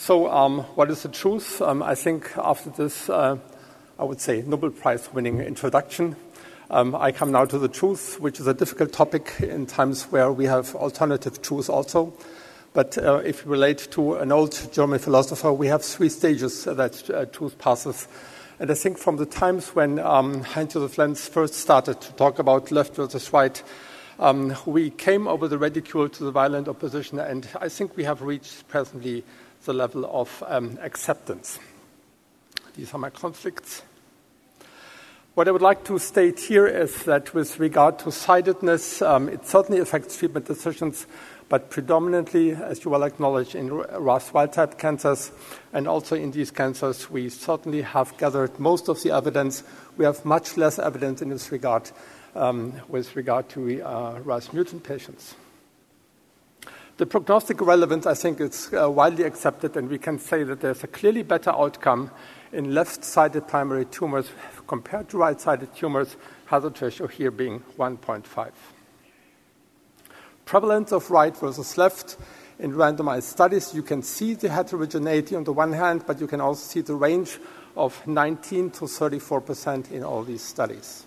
So, um, what is the truth? Um, I think after this, uh, I would say, Nobel Prize winning introduction, um, I come now to the truth, which is a difficult topic in times where we have alternative truths also. But uh, if you relate to an old German philosopher, we have three stages that uh, truth passes. And I think from the times when um, Heinz Josef Lenz first started to talk about left versus right, um, we came over the ridicule to the violent opposition, and I think we have reached presently the level of um, acceptance. These are my conflicts. What I would like to state here is that with regard to sidedness, um, it certainly affects treatment decisions, but predominantly, as you well acknowledge, in RAS wild type cancers and also in these cancers, we certainly have gathered most of the evidence. We have much less evidence in this regard um, with regard to uh, RAS mutant patients. The prognostic relevance, I think, is uh, widely accepted, and we can say that there's a clearly better outcome in left-sided primary tumors compared to right-sided tumors, hazard ratio here being 1.5. Prevalence of right versus left in randomized studies, you can see the heterogeneity on the one hand, but you can also see the range of 19 to 34 percent in all these studies.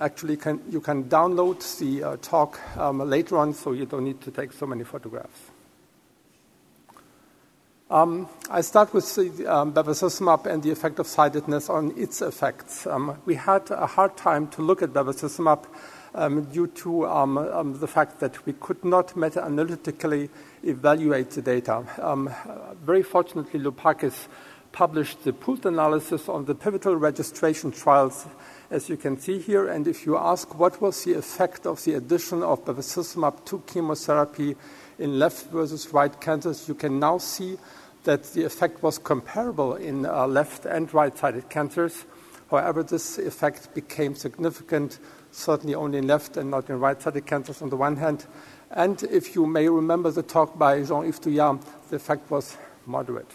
Actually, can, you can download the uh, talk um, later on, so you don't need to take so many photographs. Um, I start with the, um, bevacizumab and the effect of sidedness on its effects. Um, we had a hard time to look at bevacizumab um, due to um, um, the fact that we could not meta-analytically evaluate the data. Very fortunately, Loupakis published the pooled analysis on the pivotal registration trials as you can see here. And if you ask what was the effect of the addition of bevacizumab to chemotherapy in left versus right cancers, you can now see that the effect was comparable in uh, left and right-sided cancers. However, this effect became significant, certainly only in left and not in right-sided cancers on the one hand. And if you may remember the talk by Jean-Yves Douillard, the effect was moderate.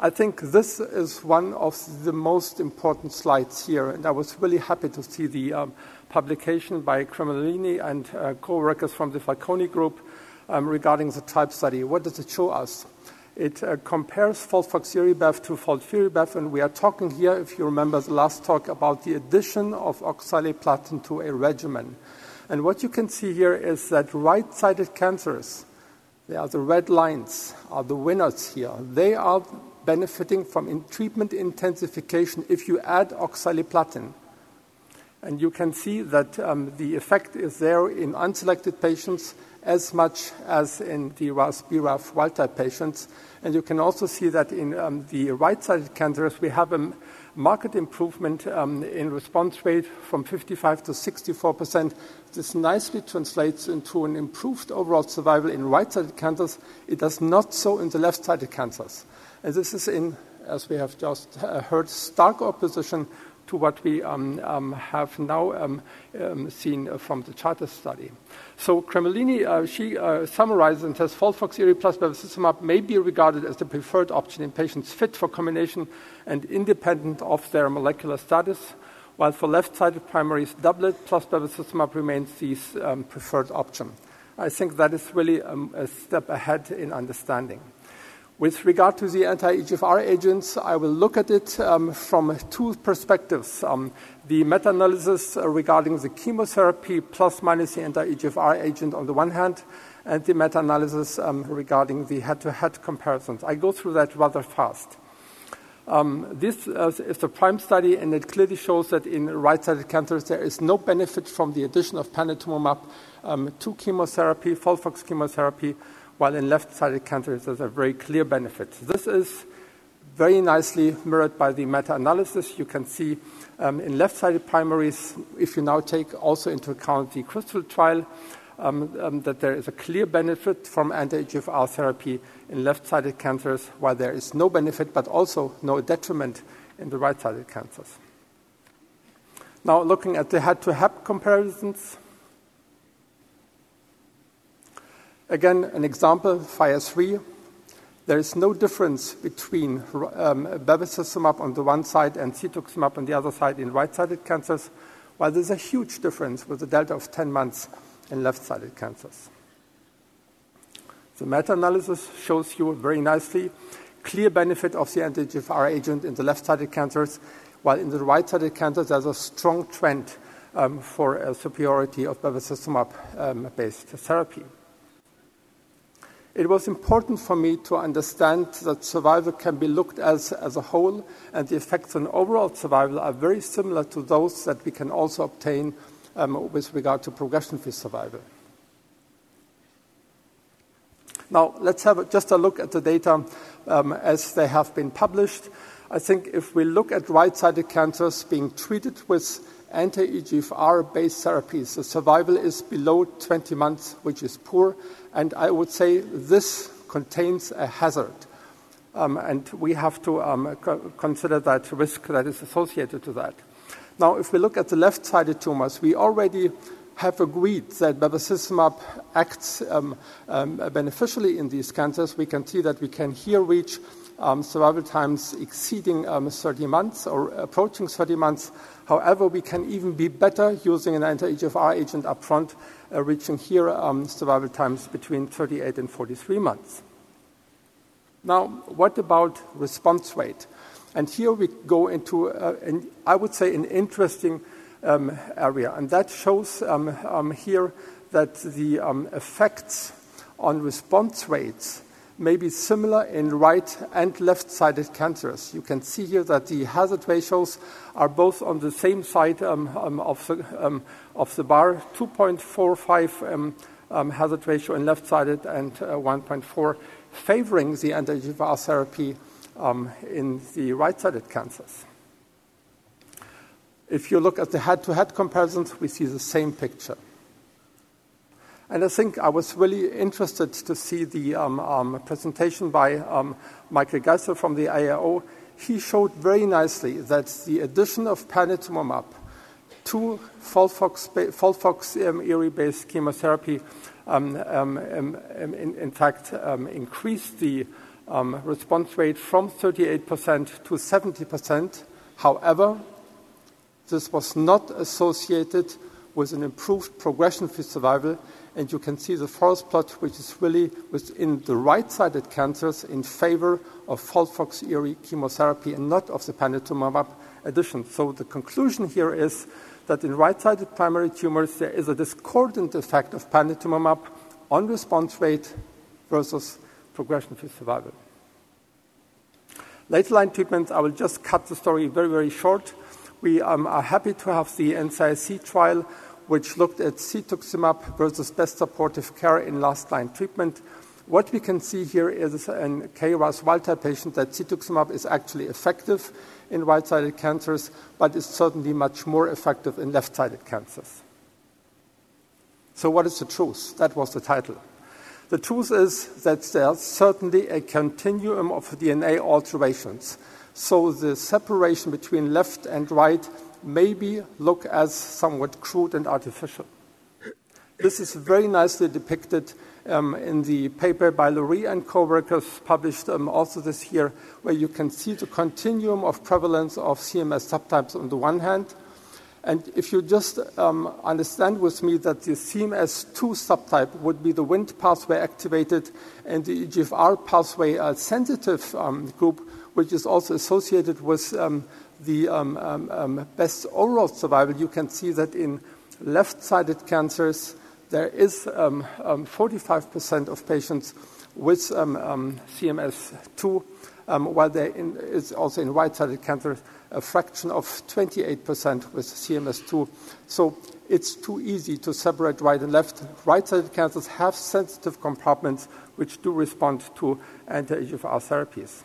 I think this is one of the most important slides here, and I was really happy to see the um, publication by Cremolini and uh, co-workers from the Falcone group um, regarding the TRIBE study. What does it show us? It uh, compares FOLFOXIRIBEV to FOLFIRIBEV, and we are talking here, if you remember the last talk, about the addition of oxaliplatin to a regimen. And what you can see here is that right-sided cancers, they are the red lines, are the winners here. They are benefiting from in treatment intensification if you add oxaliplatin. And you can see that um, the effect is there in unselected patients as much as in the RAS BRAF wild type patients. And you can also see that in um, the right sided cancers, we have a marked improvement um, in response rate from 55 to 64 percent. This nicely translates into an improved overall survival in right sided cancers. It does not so in the left sided cancers. And this is in, as we have just uh, heard, stark opposition to what we um, um, have now um, um seen from the CHARTA study. So Cremolini, uh, she uh, summarizes and says FOLFOXIRI plus bevacizumab may be regarded as the preferred option in patients fit for combination and independent of their molecular status, while for left-sided primaries, doublet plus bevacizumab remains the um, preferred option. I think that is really um, a step ahead in understanding. With regard to the anti-EGFR agents, I will look at it um, from two perspectives. Um, the meta-analysis regarding the chemotherapy plus minus the anti-EGFR agent on the one hand, and the meta-analysis um, regarding the head-to-head comparisons. I go through that rather fast. Um, this uh, is a prime study, and it clearly shows that in right-sided cancers there is no benefit from the addition of panitumumab um, to chemotherapy, FOLFOX chemotherapy, while in left-sided cancers there's a very clear benefit. This is very nicely mirrored by the meta-analysis. You can see um, in left-sided primaries, if you now take also into account the crystal trial, um, um, that there is a clear benefit from anti-EGFR therapy in left-sided cancers, while there is no benefit but also no detriment in the right-sided cancers. Now, looking at the head-to-head comparisons, Again, an example, FIRE 3. There is no difference between um, bevacizumab on the one side and cetuximab on the other side in right-sided cancers, while there's a huge difference with a delta of 10 months in left-sided cancers. The meta-analysis shows you very nicely clear benefit of the anti-EGFR agent in the left-sided cancers, while in the right-sided cancers, there's a strong trend um, for a superiority of bevacizumab-based um, therapy. It was important for me to understand that survival can be looked as as a whole, and the effects on overall survival are very similar to those that we can also obtain um, with regard to progression-free survival. Now, let's have just a look at the data um, as they have been published. I think if we look at right-sided cancers being treated with anti-EGFR-based therapies, the survival is below 20 months, which is poor, and I would say this contains a hazard. Um, and we have to um, co- consider that risk that is associated to that. Now, if we look at the left-sided tumors, we already have agreed that bevacizumab acts um, beneficially in these cancers. We can see that we can here reach survival times exceeding um, 30 months or approaching 30 months. However, we can even be better using an anti-EGFR agent upfront, uh, reaching here um, survival times between 38 and 43 months. Now, what about response rate? And here we go into, uh, an, I would say, an interesting um, area. And that shows um, um, here that the um, effects on response rates may be similar in right and left-sided cancers. You can see here that the hazard ratios are both on the same side um, um, of, the, um, of, the, bar, 2.45 um, hazard ratio in left-sided and uh, 1.4 favoring the anti-EGFR therapy in the right-sided cancers. If you look at the head-to-head comparisons, we see the same picture. And I think I was really interested to see the um, um, presentation by um, Meinolf Geissler from the AIO. He showed very nicely that the addition of panitumumab to FOLFOX um, ERI-based chemotherapy, um, um, in, in, fact, increased the response rate from 38% to 70%. However, this was not associated with an improved progression-free survival, and you can see the forest plot, which is really within the right-sided cancers in favor of FOLFOXIRI chemotherapy and not of the panitumumab addition. So the conclusion here is that in right-sided primary tumors, there is a discordant effect of panitumumab on response rate versus progression-free survival. Later line treatments, I will just cut the story very, very short. We um, are happy to have the NCIC trial, which looked at cetuximab versus best supportive care in last line treatment. What we can see here is in KRAS wild-type patient that cetuximab is actually effective in right-sided cancers, but is certainly much more effective in left-sided cancers. So what is the truth? That was the title. The truth is that there's certainly a continuum of DNA alterations so the separation between left and right maybe look as somewhat crude and artificial. This is very nicely depicted um, in the paper by Loree and co-workers published um, also this year, where you can see the continuum of prevalence of CMS subtypes on the one hand. And if you just um, understand with me that the CMS2 subtype would be the WNT pathway activated and the EGFR pathway uh, sensitive um, group which is also associated with um, the um, um, um, best overall survival, you can see that in left-sided cancers, there is 45% of patients with CMS2, Um, while there is also in right-sided cancers a fraction of 28% with CMS2. So it's too easy to separate right and left. Right-sided cancers have sensitive compartments which do respond to anti-EGFR therapies.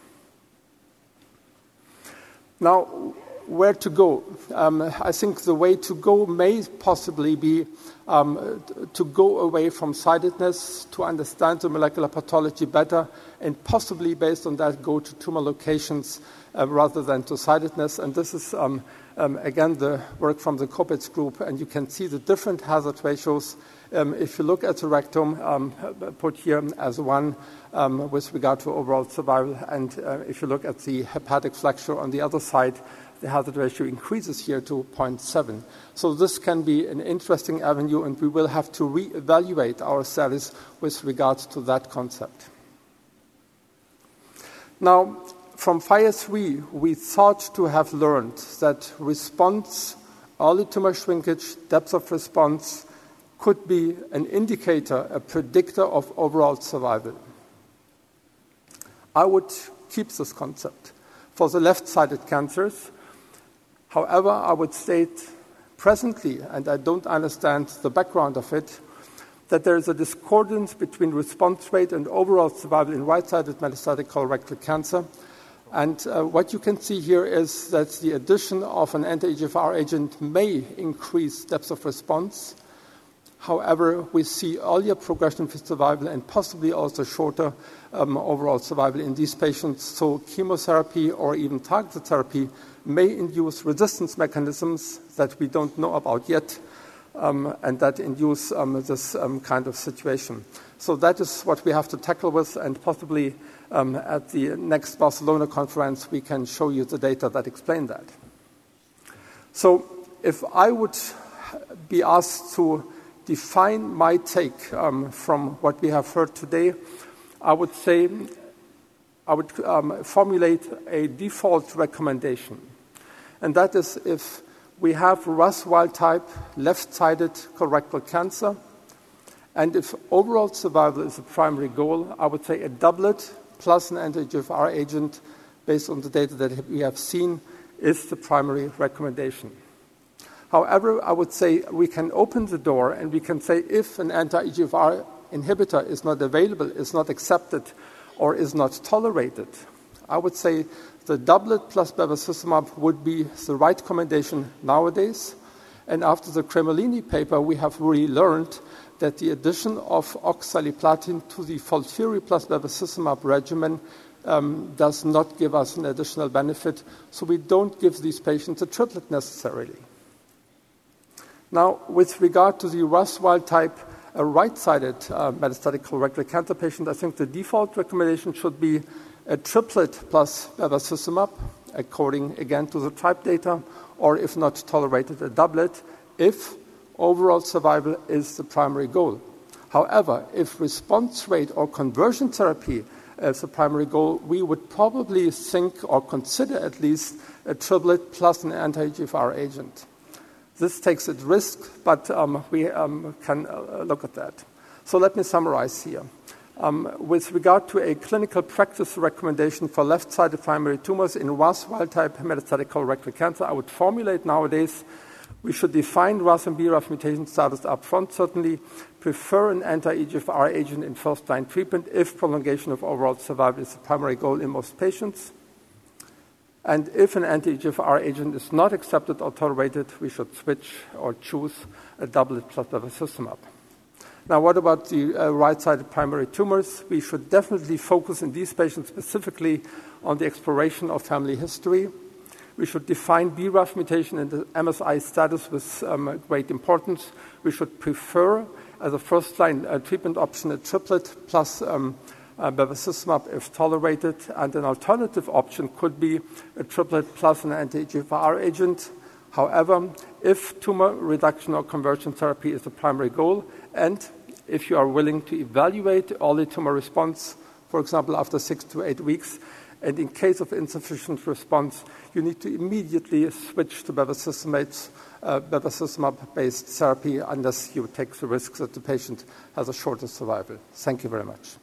Now, where to go? Um, I think the way to go may possibly be um, to go away from sidedness, to understand the molecular pathology better, and possibly based on that go to tumor locations uh, rather than to sidedness. And this is, um, um again, the work from the Kopetz group, and you can see the different hazard ratios um, if you look at the rectum, um, put here as one with regard to overall survival, and uh, if you look at the hepatic flexure on the other side, the hazard ratio increases here to 0.7. So this can be an interesting avenue, and we will have to reevaluate our studies with regards to that concept. Now, from FIRE 3, we thought to have learned that response, early tumor shrinkage, depth of response could be an indicator, a predictor of overall survival. I would keep this concept for the left-sided cancers. However, I would state presently, and I don't understand the background of it, that there is a discordance between response rate and overall survival in right-sided metastatic colorectal cancer. And uh, what you can see here is that the addition of an anti-EGFR agent may increase depth of response. However, we see earlier progression-free survival and possibly also shorter um, overall survival in these patients. So chemotherapy or even targeted therapy may induce resistance mechanisms that we don't know about yet, um, and that induce um, this um, kind of situation. So that is what we have to tackle with, and possibly um, at the next Barcelona conference, we can show you the data that explain that. So if I would be asked to define my take um, from what we have heard today, I would say I would um, formulate a default recommendation. And that is if we have RAS wild type left sided colorectal cancer, and if overall survival is a primary goal, I would say a doublet plus an anti-EGFR agent based on the data that we have seen is the primary recommendation. However, I would say we can open the door and we can say if an anti-EGFR inhibitor is not available, is not accepted, or is not tolerated, I would say the doublet plus bevacizumab would be the right commendation nowadays. And after the Cremolini paper, we have really learned that the addition of oxaliplatin to the FOLFIRI plus bevacizumab regimen um, does not give us an additional benefit, so we don't give these patients a triplet necessarily. Now, with regard to the RAS wild type a right-sided uh, metastatic colorectal cancer patient, I think the default recommendation should be a triplet plus bevacizumab, according again to the TRIBE data, or if not tolerated, a doublet, if overall survival is the primary goal. However, if response rate or conversion therapy is the primary goal, we would probably think or consider at least a triplet plus an anti-EGFR agent. This takes at risk, but um, we um, can uh, look at that. So let me summarize here. Um, with regard to a clinical practice recommendation for left-sided primary tumors in RAS wild-type metastatic colorectal cancer, I would formulate nowadays we should define RAS and BRAF mutation status up front, certainly prefer an anti-EGFR agent in first-line treatment if prolongation of overall survival is the primary goal in most patients. And if an anti-EGFR agent is not accepted or tolerated, we should switch or choose a doublet plus bevacizumab. Now, what about the uh, right-sided primary tumors? We should definitely focus in these patients specifically on the exploration of family history. We should define BRAF mutation and the MSI status with um, great importance. We should prefer, as a first-line uh, treatment option, a triplet plus um, uh, bevacizumab if tolerated, and an alternative option could be a triplet plus an anti-EGFR agent. However, if tumor reduction or conversion therapy is the primary goal, and if you are willing to evaluate early tumor response, for example, after six to eight weeks, and in case of insufficient response, you need to immediately switch to bevacizumab, uh, bevacizumab-based therapy unless you take the risk that the patient has a shorter survival. Thank you very much.